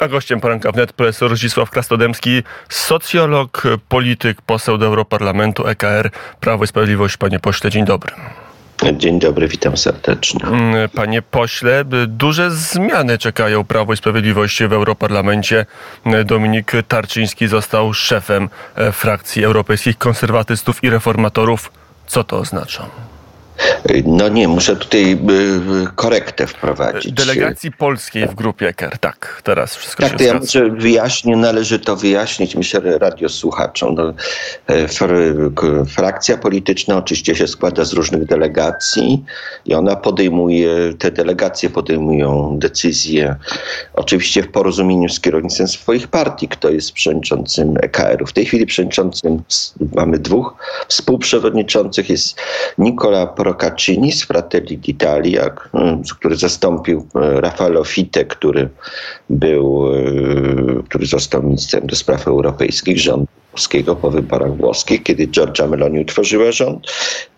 A gościem poranka wnet profesor Zdzisław Krasnodębski, socjolog, polityk, poseł do Europarlamentu EKR, Prawo i Sprawiedliwość. Panie pośle, dzień dobry. Dzień dobry, witam serdecznie. Mm, panie pośle, duże zmiany czekają Prawo i Sprawiedliwość w Europarlamencie. Dominik Tarczyński został szefem e, frakcji europejskich konserwatystów i reformatorów. Co to oznacza? No nie, muszę tutaj y, y, korektę wprowadzić. Delegacji polskiej w grupie KER, tak, teraz wszystko tak, się to ja może wyjaśnię, należy to wyjaśnić, myślę, radiosłuchaczom. No, e, frakcja polityczna oczywiście się składa z różnych delegacji i ona podejmuje, te delegacje podejmują decyzje, oczywiście w porozumieniu z kierownictwem swoich partii, kto jest przewodniczącym EKR-u. W tej chwili przewodniczącym mamy dwóch współprzewodniczących, jest Nicola Procaccini z Fratelli d'Italia, mm, który zastąpił e, Raffaello Fitte, który był, e, który został ministrem do spraw europejskich rządu Polskiego po wyborach włoskich, kiedy Giorgia Meloni utworzyła rząd.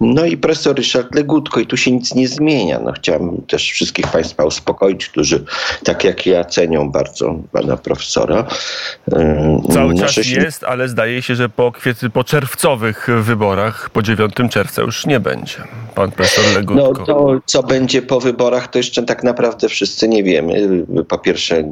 No i profesor Ryszard Legutko i tu się nic nie zmienia. No, chciałem też wszystkich Państwa uspokoić, którzy tak jak ja cenią bardzo pana profesora. Cały czas się... jest, ale zdaje się, że po, kwiety, po czerwcowych wyborach, po 9 czerwca już nie będzie. Pan profesor Legutko. No to co będzie po wyborach, to jeszcze tak naprawdę wszyscy nie wiemy. Po pierwsze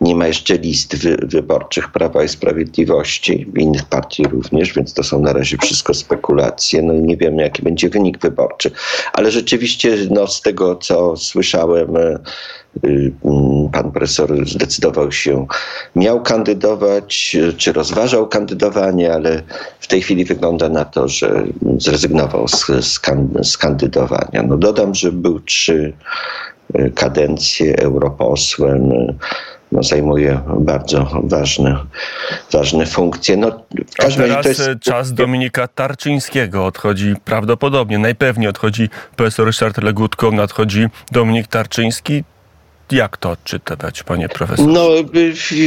nie ma jeszcze list wy wyborczych Prawa i Sprawiedliwości innych partii również, więc to są na razie wszystko spekulacje. No i nie wiemy, jaki będzie wynik wyborczy. Ale rzeczywiście, no, z tego, co słyszałem, pan profesor zdecydował się, miał kandydować, czy rozważał kandydowanie, ale w tej chwili wygląda na to, że zrezygnował z, z kandydowania. No dodam, że był trzy e, kadencje europosłem no, zajmuje bardzo ważne, ważne funkcje. No, w każdym teraz jest... czas Dominika Tarczyńskiego odchodzi prawdopodobnie, najpewniej odchodzi profesor Ryszard Legutko, nadchodzi Dominik Tarczyński. Jak to odczytywać, panie profesorze? No,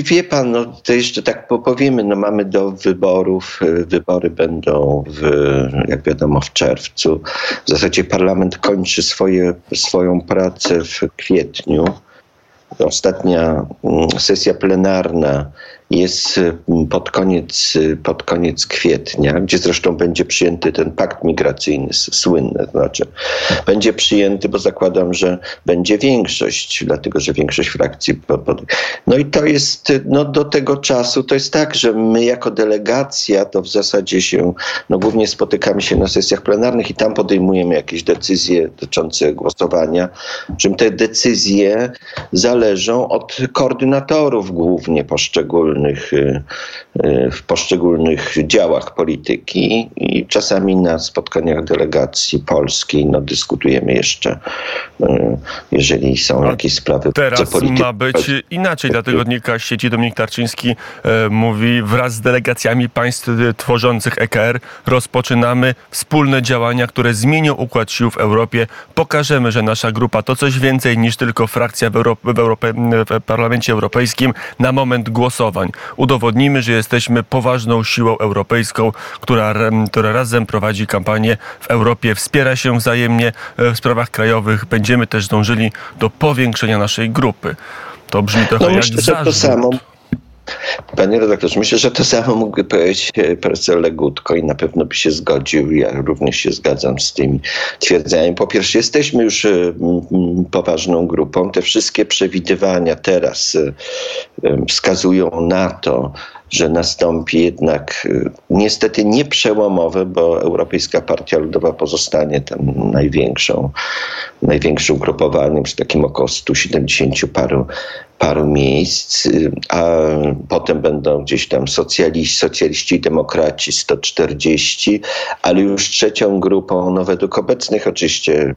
wie pan, no, to jeszcze tak powiemy, no, mamy do wyborów, wybory będą, w, jak wiadomo, w czerwcu. W zasadzie parlament kończy swoje, swoją pracę w kwietniu. Ostatnia mm, sesja plenarna jest mm, pod koniec, pod koniec kwietnia, gdzie zresztą będzie przyjęty ten pakt migracyjny słynny. Znaczy, będzie przyjęty, bo zakładam, że będzie większość, dlatego że większość frakcji. No i to jest, no do tego czasu to jest tak, że my jako delegacja to w zasadzie się, no głównie spotykamy się na sesjach plenarnych i tam podejmujemy jakieś decyzje dotyczące głosowania. Czym te decyzje zależą od koordynatorów głównie poszczególnych poszczególnych, y, y, w poszczególnych działach polityki i czasami na spotkaniach delegacji polskiej no, dyskutujemy jeszcze, y, jeżeli są A jakieś sprawy. Teraz ma być inaczej, dla tygodnika sieci Dominik Tarczyński e, mówi wraz z delegacjami państw tworzących EKR rozpoczynamy wspólne działania, które zmienią układ sił w Europie. Pokażemy, że nasza grupa to coś więcej niż tylko frakcja w, Europie, w, Europie, w Parlamencie Europejskim na moment głosowań. Udowodnimy, że jesteśmy poważną siłą europejską, która, która razem prowadzi kampanię w Europie, wspiera się wzajemnie e, w sprawach krajowych. Będziemy też dążyli do powiększenia naszej grupy. To brzmi trochę no, jak myślę, zarzut. to samo Panie redaktorze, myślę, że to samo mógłby powiedzieć e, profesor Legutko i na pewno by się zgodził. Ja również się zgadzam z tymi twierdzeniami. Po pierwsze, jesteśmy już e, poważną grupą. Te wszystkie przewidywania teraz wskazują na to, że nastąpi jednak niestety nie przełomowe, bo Europejska Partia Ludowa pozostanie tam największą, największym ugrupowaniem z takim około 170 paru paru miejsc, a potem będą gdzieś tam socjaliści, socjaliści i demokraci 140, ale już trzecią grupą, no według obecnych oczywiście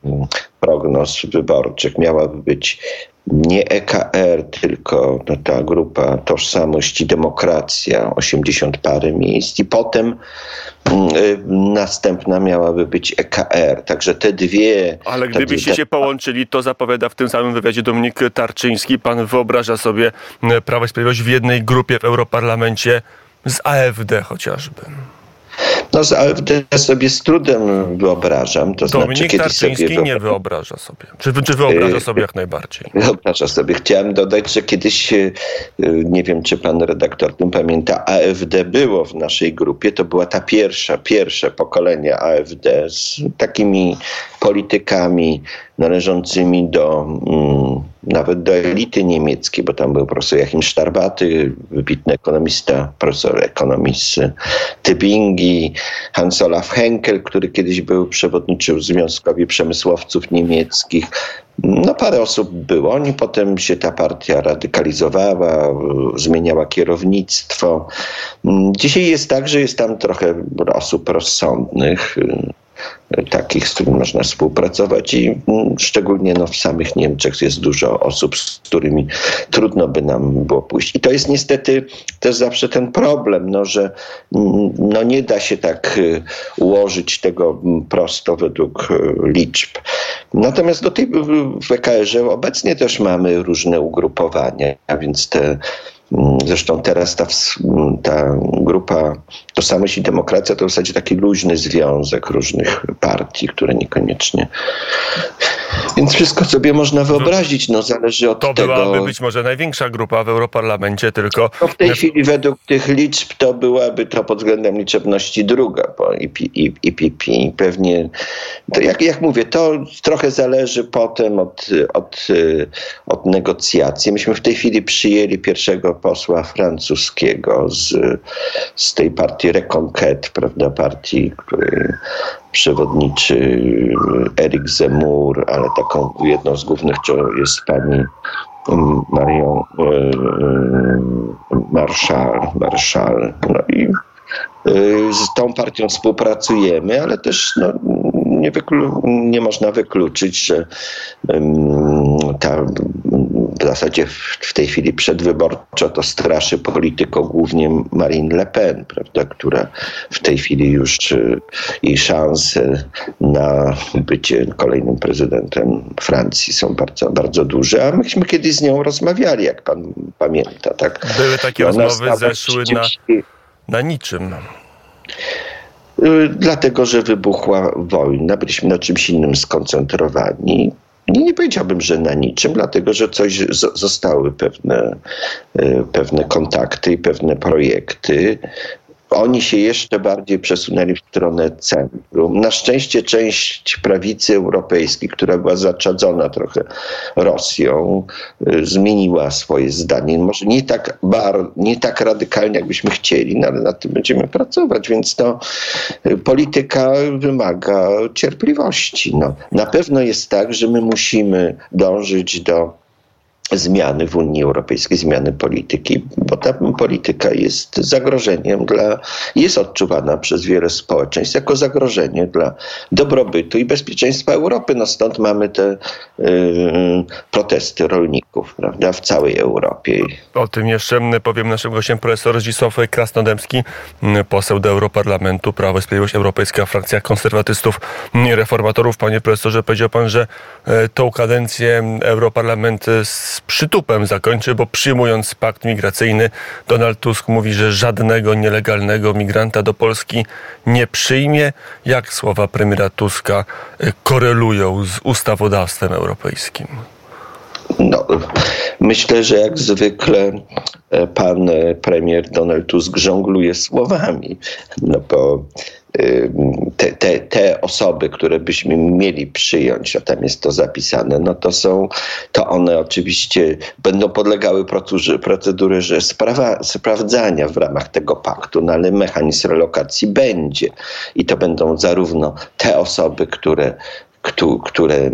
prognoz wyborczych miałaby być nie EKR, tylko no, ta grupa Tożsamość i Demokracja, 80 parę miejsc i potem mm, y, następna miałaby być EKR. Także te dwie... Ale gdybyście się połączyli, to zapowiada w tym samym wywiadzie Dominik Tarczyński. Pan wyobraża sobie mm, Prawo i Sprawiedliwość w jednej grupie w Europarlamencie z AfD chociażby. No z AfD sobie z trudem wyobrażam. To Dominik znaczy, kiedy Tarczyński sobie nie wyobraża sobie. Czy, czy wyobraża Yy, sobie jak najbardziej? Wyobrażam sobie. Chciałem dodać, że kiedyś, e, nie wiem czy pan redaktor tym pamięta, AfD było w naszej grupie. To była ta pierwsza, pierwsze pokolenie AfD z takimi politykami należącymi do mm, nawet do elity niemieckiej, bo tam był profesor Joachim Starbaty, wybitny ekonomista, profesor ekonomii z Tybingi, Hans Olaf Henkel, który kiedyś był przewodniczył Związkowi Przemysłowców Niemieckich. No parę osób było. Oni potem się ta partia radykalizowała, zmieniała kierownictwo. Dzisiaj jest tak, że jest tam trochę osób rozsądnych, takich, z którymi można współpracować i mm, szczególnie no, w samych Niemczech jest dużo osób, z którymi trudno by nam było pójść. I to jest niestety też zawsze ten problem, no, że mm, no, nie da się tak y, ułożyć tego mm, prosto według y, liczb. Natomiast do tej w EKR-ze obecnie też mamy różne ugrupowania, a więc te Zresztą teraz ta, ta grupa Tożsamość i Demokracja to w zasadzie taki luźny związek różnych partii, które niekoniecznie. Więc wszystko sobie można wyobrazić, no zależy od to tego. To byłaby być może największa grupa w Europarlamencie, tylko. No w tej chwili według tych liczb to byłaby to pod względem liczebności druga po IPP. Pewnie, to jak, jak mówię, to trochę zależy potem od, od, od negocjacji. Myśmy w tej chwili przyjęli pierwszego posła francuskiego z, z tej partii Reconquête, prawda, partii, której przewodniczy Eric Zemmour, ale taką jedną z głównych jest pani Marion e, e, Marszal, Marszal. No i e, z tą partią współpracujemy, ale też no, nie, nie można wykluczyć, że ta zasadzie w tej chwili przedwyborczo to straszy polityką głównie Marine Le Pen, prawda, która w tej chwili już y, jej szanse na bycie kolejnym prezydentem Francji są bardzo, bardzo duże, a myśmy kiedyś z nią rozmawiali, jak pan pamięta. Tak? Były takie rozmowy, zeszły na, na niczym. Y, dlatego, że wybuchła wojna, byliśmy na czymś innym skoncentrowani. Nie, nie powiedziałbym, że na niczym, dlatego że coś zostały pewne, y, pewne kontakty i pewne projekty. Oni się jeszcze bardziej przesunęli w stronę centrum. Na szczęście część prawicy europejskiej, która była zaczadzona trochę Rosją, y, zmieniła swoje zdanie. Może nie tak, bar, nie tak radykalnie, jakbyśmy chcieli, no ale nad tym będziemy pracować, więc to y, polityka wymaga cierpliwości. No, na pewno jest tak, że my musimy dążyć do zmiany w Unii Europejskiej, zmiany polityki, bo ta polityka jest zagrożeniem dla, jest odczuwana przez wiele społeczeństw jako zagrożenie dla dobrobytu i bezpieczeństwa Europy. No stąd mamy te y, protesty rolników, prawda, w całej Europie. O tym jeszcze powiem naszym gościem profesor Zdzisław Krasnodębski, poseł do Europarlamentu, Prawo i Sprawiedliwość, Europejska Frakcja Konserwatystów Reformatorów. Panie profesorze, powiedział pan, że e, tą kadencję Europarlament z przytupem zakończy, bo przyjmując pakt migracyjny, Donald Tusk mówi, że żadnego nielegalnego migranta do Polski nie przyjmie. Jak słowa premiera Tuska e, korelują z ustawodawstwem europejskim? No, myślę, że jak zwykle e, pan e, premier Donald Tusk żongluje słowami, no bo te, te, te osoby, które byśmy mieli przyjąć, a tam jest to zapisane, no to są, to one oczywiście będą podlegały procedurze, procedurze sprawa, sprawdzania w ramach tego paktu, no ale mechanizm relokacji będzie. I to będą zarówno te osoby, które które,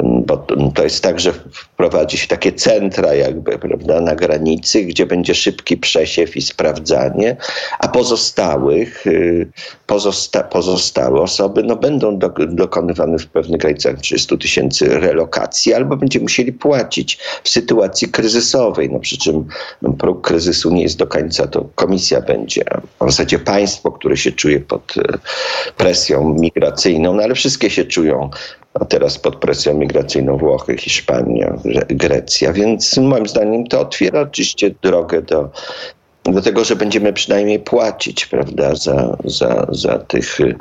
bo to jest tak, że wprowadzi się takie centra jakby, prawda, na granicy, gdzie będzie szybki przesiew i sprawdzanie, a pozostałych, y, pozosta, pozostałe osoby no, będą do, dokonywane w pewnych granicach 300 tysięcy relokacji, albo będziemy musieli płacić w sytuacji kryzysowej, no przy czym no, próg kryzysu nie jest do końca, to komisja będzie, w zasadzie państwo, które się czuje pod y, presją migracyjną, no ale wszystkie się czują a teraz pod presją migracyjną Włochy, Hiszpania, Grecja. Więc moim zdaniem to otwiera oczywiście drogę do do tego, że będziemy przynajmniej płacić, prawda, za, za, za tych. Mm,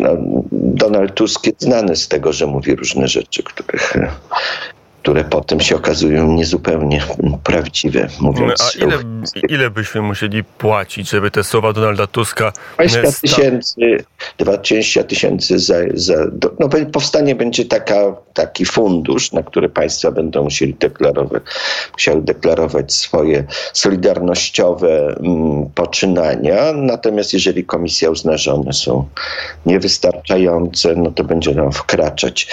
no, Donald Tusk jest znany z tego, że mówi różne rzeczy, których które potem się okazują niezupełnie prawdziwe. Mówiąc A ile, ile byśmy musieli płacić, żeby te słowa Donalda Tuska... 20 tysięcy, 20 tysięcy za, za... No, powstanie będzie taka, taki fundusz, na który państwa będą musieli deklarować, musiały deklarować swoje solidarnościowe mm, poczynania, natomiast jeżeli komisja uzna, że one są niewystarczające, no to będzie nam wkraczać.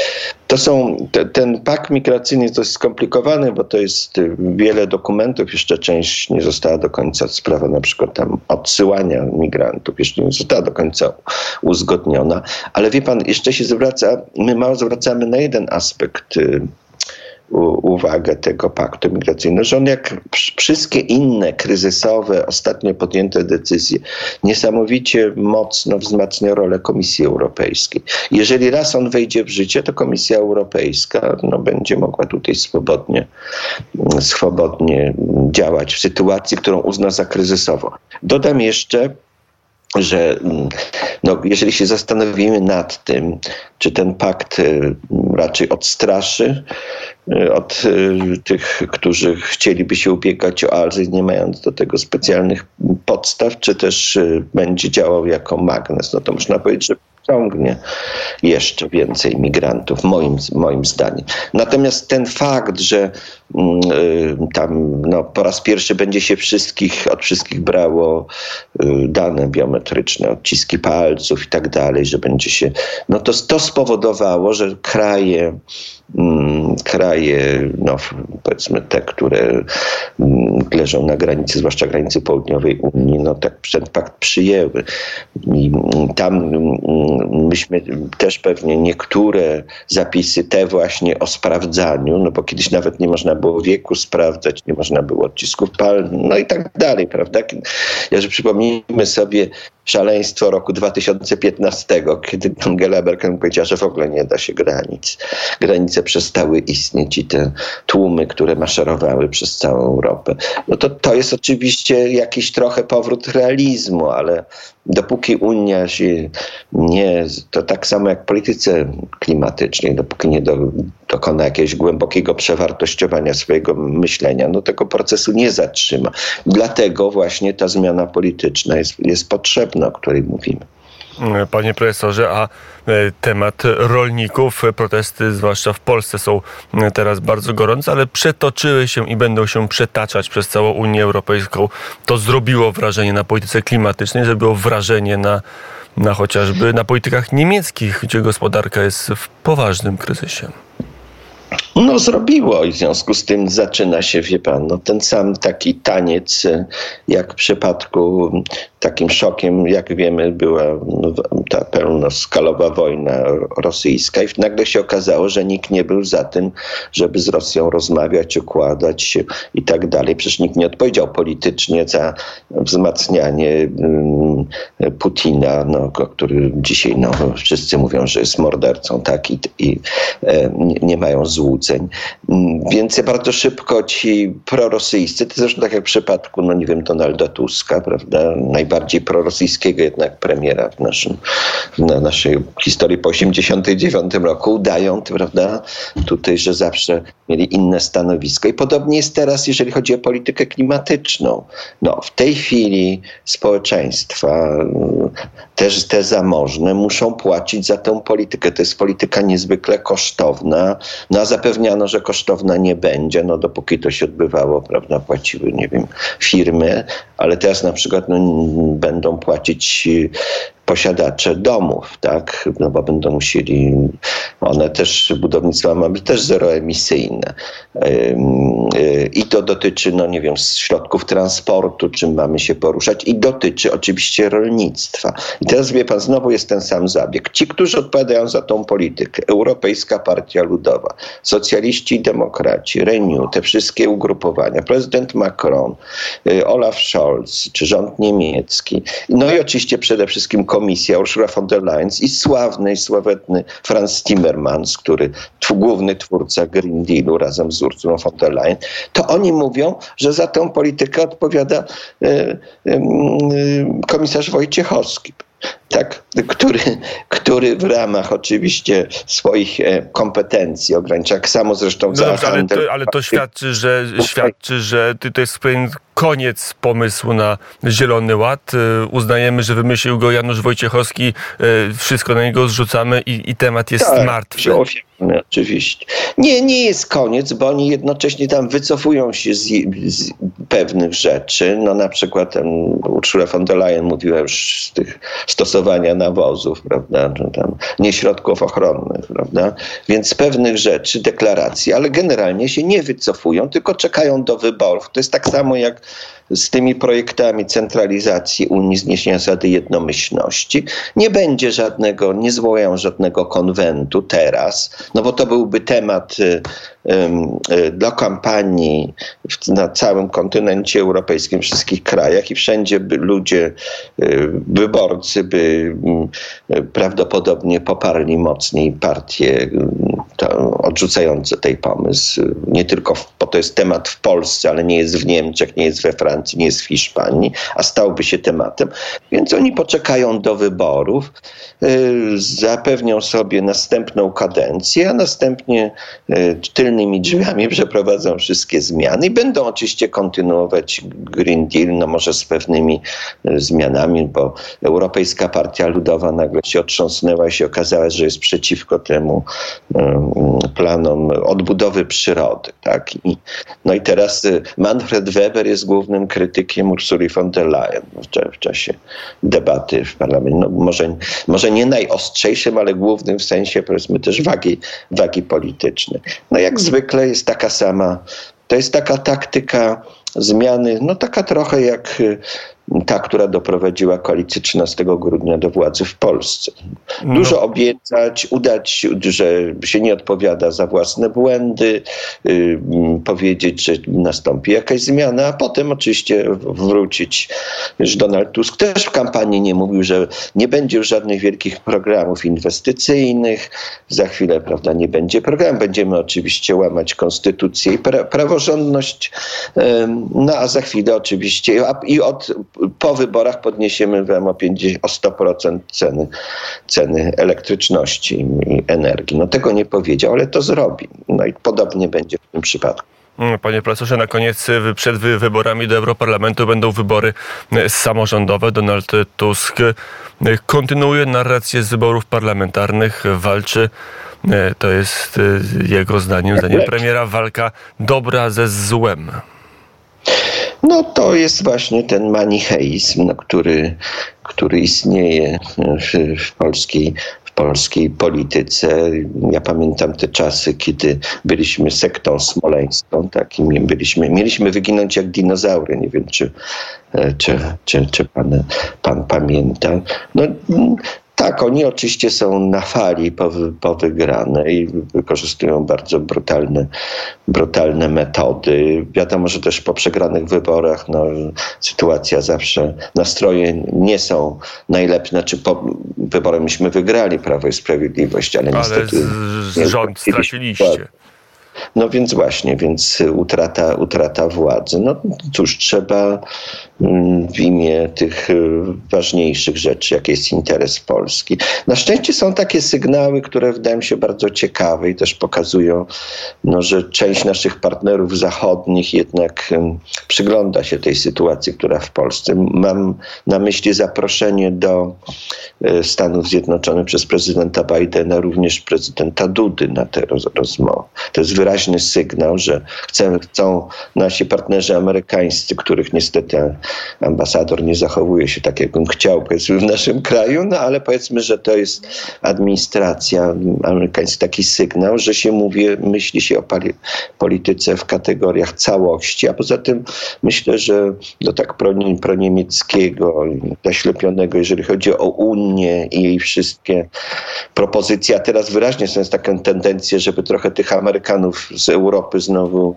To są, te, ten pak migracyjny jest dość skomplikowany, bo to jest y, wiele dokumentów, jeszcze część nie została do końca, sprawa na przykład tam odsyłania migrantów, jeszcze nie została do końca uzgodniona. Ale wie pan, jeszcze się zwraca, my mało zwracamy na jeden aspekt y, uwagę tego paktu migracyjnego, że on jak wszystkie inne kryzysowe, ostatnio podjęte decyzje, niesamowicie mocno wzmacnia rolę Komisji Europejskiej. Jeżeli raz on wejdzie w życie, to Komisja Europejska no, będzie mogła tutaj swobodnie, swobodnie działać w sytuacji, którą uzna za kryzysową. Dodam jeszcze, że mm, no, jeżeli się zastanowimy nad tym, czy ten pakt y, raczej odstraszy y, od y, tych, którzy chcieliby się ubiegać o azyl, nie mając do tego specjalnych podstaw, czy też będzie działał jako magnes, no to można powiedzieć, że ciągnie jeszcze więcej migrantów, moim, moim zdaniem. Natomiast ten fakt, że mm, y, tam no, po raz pierwszy będzie się wszystkich, od wszystkich brało y, dane biometryczne, odciski palców i tak dalej, że będzie się, no to, to spowodowało, że kraje Mm, kraje, no, powiedzmy te, które mm, leżą na granicy, zwłaszcza granicy południowej Unii, no tak ten pakt przyjęły. I tam myśmy też pewnie niektóre zapisy, te właśnie o sprawdzaniu, no bo kiedyś nawet nie można było wieku sprawdzać, nie można było odcisków pal, no i tak dalej, prawda? Ja, że przypomnijmy sobie szaleństwo roku 2015, kiedy Angela Merkel powiedziała, że w ogóle nie da się granic. Granice przestały istnieć i te tłumy, które maszerowały przez całą Europę. No to, to jest oczywiście jakiś trochę powrót realizmu, ale dopóki Unia się nie, to tak samo jak w polityce klimatycznej, dopóki nie do, dokona jakiegoś głębokiego przewartościowania swojego myślenia, no tego procesu nie zatrzyma. Dlatego właśnie ta zmiana polityczna jest, jest potrzebna, o której mówimy. Panie profesorze, a e, temat rolników, protesty zwłaszcza w Polsce są e, teraz bardzo gorące, ale przetoczyły się i będą się przetaczać przez całą Unię Europejską. To zrobiło wrażenie na polityce klimatycznej, zrobiło wrażenie na, na chociażby na politykach niemieckich, gdzie gospodarka jest w poważnym kryzysie. No zrobiło i w związku z tym zaczyna się, wie pan, no, ten sam taki taniec, jak w przypadku takim szokiem, jak wiemy, była no, ta pełnoskalowa wojna rosyjska i nagle się okazało, że nikt nie był za tym, żeby z Rosją rozmawiać, układać się i tak dalej. Przecież nikt nie odpowiedział politycznie za wzmacnianie Putina, no, który dzisiaj no, wszyscy mówią, że jest mordercą, tak, i, i e, nie mają złudzeń. Mm, więc bardzo szybko ci prorosyjscy, to zresztą tak jak w przypadku, no nie wiem, Donalda Tuska, prawda, najbardziej prorosyjskiego jednak premiera w, naszym, w naszej historii po 89 roku, udają, prawda, tutaj, że zawsze mieli inne stanowisko. I podobnie jest teraz, jeżeli chodzi o politykę klimatyczną. No, w tej chwili społeczeństwa, też te zamożne, muszą płacić za tę politykę. To jest polityka niezwykle kosztowna, no a zapewniano, że kosztowna nie będzie, no dopóki to się odbywało, prawda, płaciły, nie wiem, firmy, ale teraz na przykład no, będą płacić posiadacze domów, tak? No bo będą musieli, one też, budownictwo ma być też zeroemisyjne. Y, I to dotyczy, no nie wiem, środków transportu, czym mamy się poruszać i dotyczy oczywiście rolnictwa. I teraz wie pan, znowu jest ten sam zabieg. Ci, którzy odpowiadają za tą politykę, Europejska Partia Ludowa, socjaliści i demokraci, Renew, te wszystkie ugrupowania, prezydent Macron, y, Olaf Scholz, czy rząd niemiecki, no i oczywiście przede wszystkim komisja Ursula von der Leyen i sławny i sławetny Franz Timmermans, który główny twórca Green Dealu razem z Ursulą von der Leyen, to oni mówią, że za tę politykę odpowiada y, y, komisarz Wojciechowski tak, który, który w ramach oczywiście swoich e, kompetencji ogranicza, tak samo zresztą no dobrze, ale, to, ale to świadczy, że, świadczy, że to jest pewien koniec pomysłu na Zielony Ład. E, uznajemy, że wymyślił go Janusz Wojciechowski, e, wszystko na niego zrzucamy i, i temat jest tak, martwy. Oczywiście. Nie, nie jest koniec, bo oni jednocześnie tam wycofują się z, z pewnych rzeczy. No na przykład ten Ursula von der Leyen mówiła już z tych stosowania nawozów, prawda, tam, nie środków ochronnych, prawda, więc pewnych rzeczy, deklaracji, ale generalnie się nie wycofują, tylko czekają do wyborów. To jest tak samo jak z tymi projektami centralizacji Unii, zniesienia zasady jednomyślności. Nie będzie żadnego, nie zwołają żadnego konwentu teraz, no bo to byłby temat y, y, do kampanii na całym kontynencie europejskim, w wszystkich krajach i wszędzie by ludzie, y, wyborcy by prawdopodobnie poparli mocniej partie odrzucające tej pomysł. Nie tylko, bo to jest temat w Polsce, ale nie jest w Niemczech, nie jest we Francji, nie jest w Hiszpanii, a stałby się tematem. Więc oni poczekają do wyborów, zapewnią sobie następną kadencję, a następnie tylnymi drzwiami przeprowadzą wszystkie zmiany i będą oczywiście kontynuować Green Deal, no może z pewnymi zmianami, bo Europejska Partia Ludowa nagle się otrząsnęła i się okazała, że jest przeciwko temu planom odbudowy przyrody. Tak? I, no i teraz y, Manfred Weber jest głównym krytykiem Ursuli von der Leyen w, w czasie debaty w parlamencie. No może, może nie najostrzejszym, ale głównym w sensie powiedzmy też wagi, wagi politycznej. No jak zwykle jest taka sama, to jest taka taktyka zmiany, no taka trochę jak y, ta, która doprowadziła koalicję 13 grudnia do władzy w Polsce. No. Dużo no. obiecać, udać, że się nie odpowiada za własne błędy, yy, powiedzieć, że nastąpi jakaś zmiana, a potem oczywiście wrócić. Już Donald Tusk też w kampanii nie mówił, że nie będzie już żadnych wielkich programów inwestycyjnych. Za chwilę, prawda, nie będzie programu. Będziemy oczywiście łamać konstytucję i pra praworządność. Yy, no a za chwilę oczywiście i od po wyborach podniesiemy wam o, 50, o 100% ceny, ceny elektryczności i energii. No tego nie powiedział, ale to zrobi. No i podobnie będzie w tym przypadku. Mm, panie profesorze, na koniec przed wyborami do Europarlamentu będą wybory e, samorządowe. Donald Tusk e, kontynuuje narrację z wyborów parlamentarnych, walczy. To jest jego zdaniem, zdaniem premiera, walka dobra ze złem. No to jest właśnie ten manicheizm, no, który, który istnieje w, w polskiej polskiej polityce. Ja pamiętam te czasy, kiedy byliśmy sektą smoleńską, tak, i byliśmy, mieliśmy wyginąć jak dinozaury. Nie wiem, czy, czy, czy, czy pan, pan pamięta. No, tak, oni oczywiście są na fali po, po wygranej, wykorzystują bardzo brutalne, brutalne metody. Wiadomo, że też po przegranych wyborach no, sytuacja zawsze, nastroje nie są najlepsze. Znaczy po wyborem myśmy wygrali Prawo i Sprawiedliwość, ale, ale niestety... Z, z rząd straciliście. No więc właśnie, więc utrata, utrata władzy. No cóż, trzeba w imię tych y, ważniejszych rzeczy, jak jest interes Polski. Na szczęście są takie sygnały, które wydają się bardzo ciekawe i też pokazują, no, że część naszych partnerów zachodnich jednak przygląda się tej sytuacji, która w Polsce. Mam na myśli zaproszenie do y, Stanów Zjednoczonych przez prezydenta Bidena, również prezydenta Dudy na te rozmowy. To jest wyraźny sygnał, że chcą, chcą nasi partnerzy amerykańscy, których niestety ambasador nie zachowuje się tak, jak bym chciał, powiedzmy, w naszym kraju, no ale powiedzmy, że to jest administracja amerykańska, taki sygnał, że się mówi, myśli się o polityce w kategoriach całości, a poza tym myślę, że do tak proniemieckiego, zaślepionego, jeżeli chodzi o Unię i jej wszystkie propozycje, a teraz wyraźnie są taką tendencję, żeby trochę tych Amerykanów z Europy znowu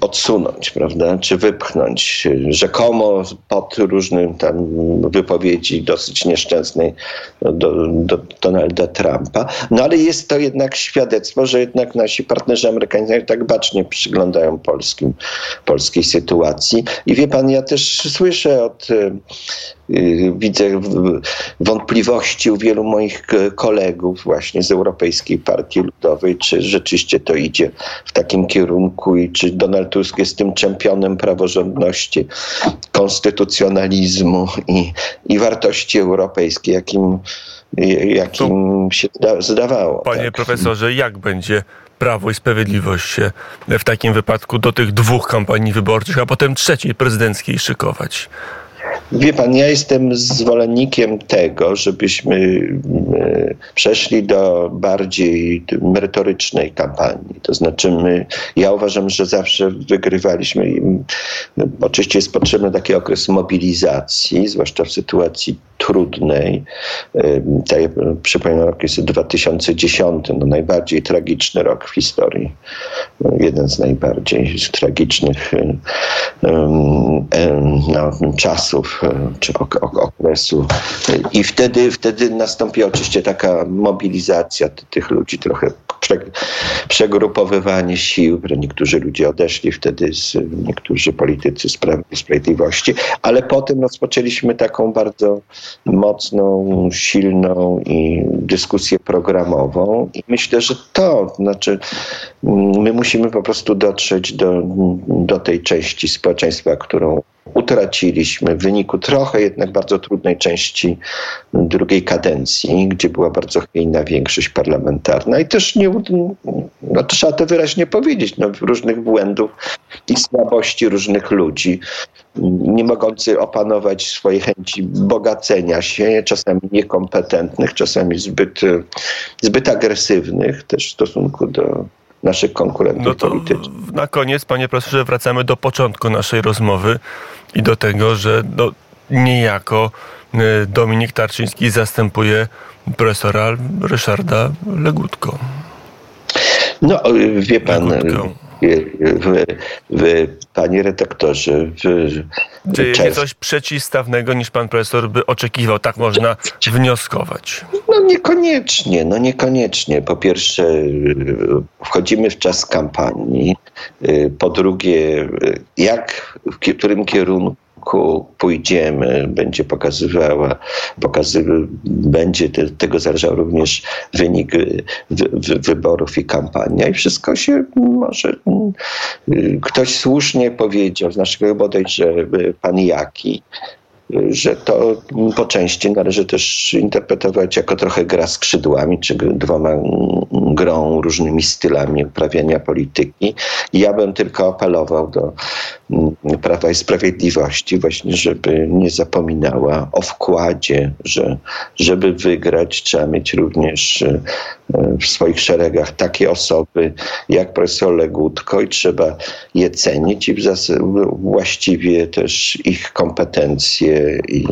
odsunąć, prawda, czy wypchnąć, rzekomo pod różnym tam wypowiedzi dosyć nieszczęsnej do, do Donalda Trumpa. No ale jest to jednak świadectwo, że jednak nasi partnerzy amerykańscy tak bacznie przyglądają polskim, polskiej sytuacji. I wie pan, ja też słyszę od widzę wątpliwości u wielu moich kolegów właśnie z Europejskiej Partii Ludowej, czy rzeczywiście to idzie w takim kierunku i czy Donald Tusk jest tym czempionem praworządności, konstytucjonalizmu i, i wartości europejskiej, jakim, jakim się zdawało. Panie tak. profesorze, jak będzie Prawo i Sprawiedliwość się w takim wypadku do tych dwóch kampanii wyborczych, a potem trzeciej prezydenckiej szykować? Wie pan, ja jestem zwolennikiem tego, żebyśmy e, przeszli do bardziej merytorycznej kampanii. To znaczy, my, ja uważam, że zawsze wygrywaliśmy. Oczywiście jest potrzebny taki okres mobilizacji, zwłaszcza w sytuacji trudnej. Tutaj przypominam, rok jest 2010, no najbardziej tragiczny rok w historii. No, jeden z najbardziej tragicznych no, czasów czy okresu. I wtedy, wtedy nastąpi oczywiście taka mobilizacja tych ludzi, trochę przegrupowywanie sił. Niektórzy ludzie odeszli wtedy, z, niektórzy politycy z Sprawiedliwości, ale potem rozpoczęliśmy taką bardzo mocną, silną i dyskusję programową i myślę, że to znaczy my musimy po prostu dotrzeć do, do tej części społeczeństwa, którą utraciliśmy w wyniku trochę jednak bardzo trudnej części drugiej kadencji, gdzie była bardzo chwiejna większość parlamentarna. I też nie, no, trzeba to wyraźnie powiedzieć, no, różnych błędów i słabości różnych ludzi, nie mogący opanować swojej chęci bogacenia się, czasami niekompetentnych, czasami zbyt, zbyt agresywnych też w stosunku do naszych konkurentów no to politycznych. Na koniec, panie profesorze, wracamy do początku naszej rozmowy i do tego, że no, niejako y, Dominik Tarczyński zastępuje profesora Ryszarda Legutko. No, wie pan, Legutko. W, w, panie redaktorze, w Czy jest coś przeciwstawnego niż pan profesor by oczekiwał? Tak można wnioskować. No niekoniecznie, no niekoniecznie. Po pierwsze, wchodzimy w czas kampanii. Po drugie, jak, w którym kierunku pójdziemy, będzie pokazywała, pokazy, będzie te, tego zależał również wynik wy, wy, wyborów i kampania. I wszystko się może ktoś słusznie powiedział z naszego bodajże pan Jaki, że to po części należy też interpretować jako trochę gra skrzydłami, czy dwoma grą, różnymi stylami uprawiania polityki. ja bym tylko apelował do mm, Prawa i Sprawiedliwości właśnie, żeby nie zapominała o wkładzie, że żeby wygrać trzeba mieć również e, w swoich szeregach takie osoby jak profesor Legutko i trzeba je cenić i właściwie też ich kompetencje i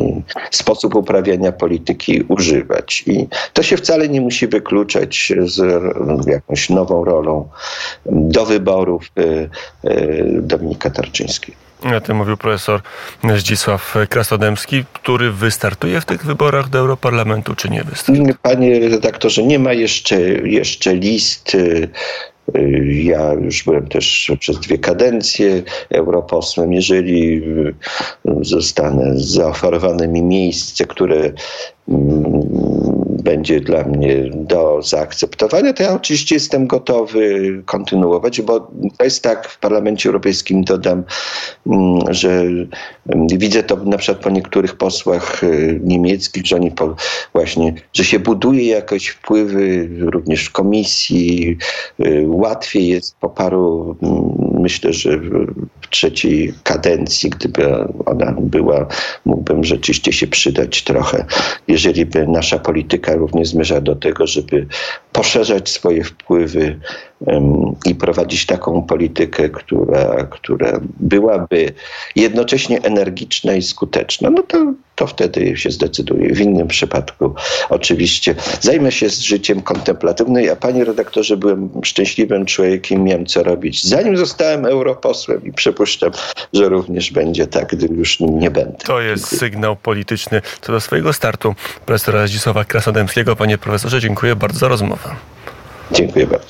sposób uprawiania polityki używać. I to się wcale nie musi wykluczać z jakąś nową rolą do wyborów e, e, Dominika Tarczyńskiego. O tym mówił profesor Zdzisław Krasnodębski, który wystartuje w tych wyborach do Europarlamentu, czy nie wystartuje? Panie redaktorze, nie ma jeszcze, jeszcze list y, ja już byłem też przez dwie kadencje europosłem. Jeżeli zostanę zaoferowane mi miejsce, które mm, będzie dla mnie do zaakceptowania, to ja oczywiście jestem gotowy kontynuować, bo to jest tak w Parlamencie Europejskim, dodam, mm, że mm, widzę to na przykład po niektórych posłach y, niemieckich, że oni po, właśnie, że się buduje jakoś wpływy również w komisji, y, łatwiej jest po paru, mm, myślę, że w trzeciej kadencji, gdyby ona była, mógłbym rzeczywiście się przydać trochę, jeżeli by nasza polityka również zmierza do tego, żeby poszerzać swoje wpływy i prowadzić taką politykę, która, która byłaby jednocześnie energiczna i skuteczna, no to, to wtedy się zdecyduje. W innym przypadku oczywiście zajmę się z życiem kontemplatywnym. Ja, panie redaktorze, byłem szczęśliwym człowiekiem, miałem co robić, zanim zostałem europosłem i przypuszczam, że również będzie tak, gdy już nie będę. To jest sygnał polityczny co do swojego startu profesora Zdzisława Krasnodębskiego. Panie profesorze, dziękuję bardzo za rozmowę. Dziękuję bardzo.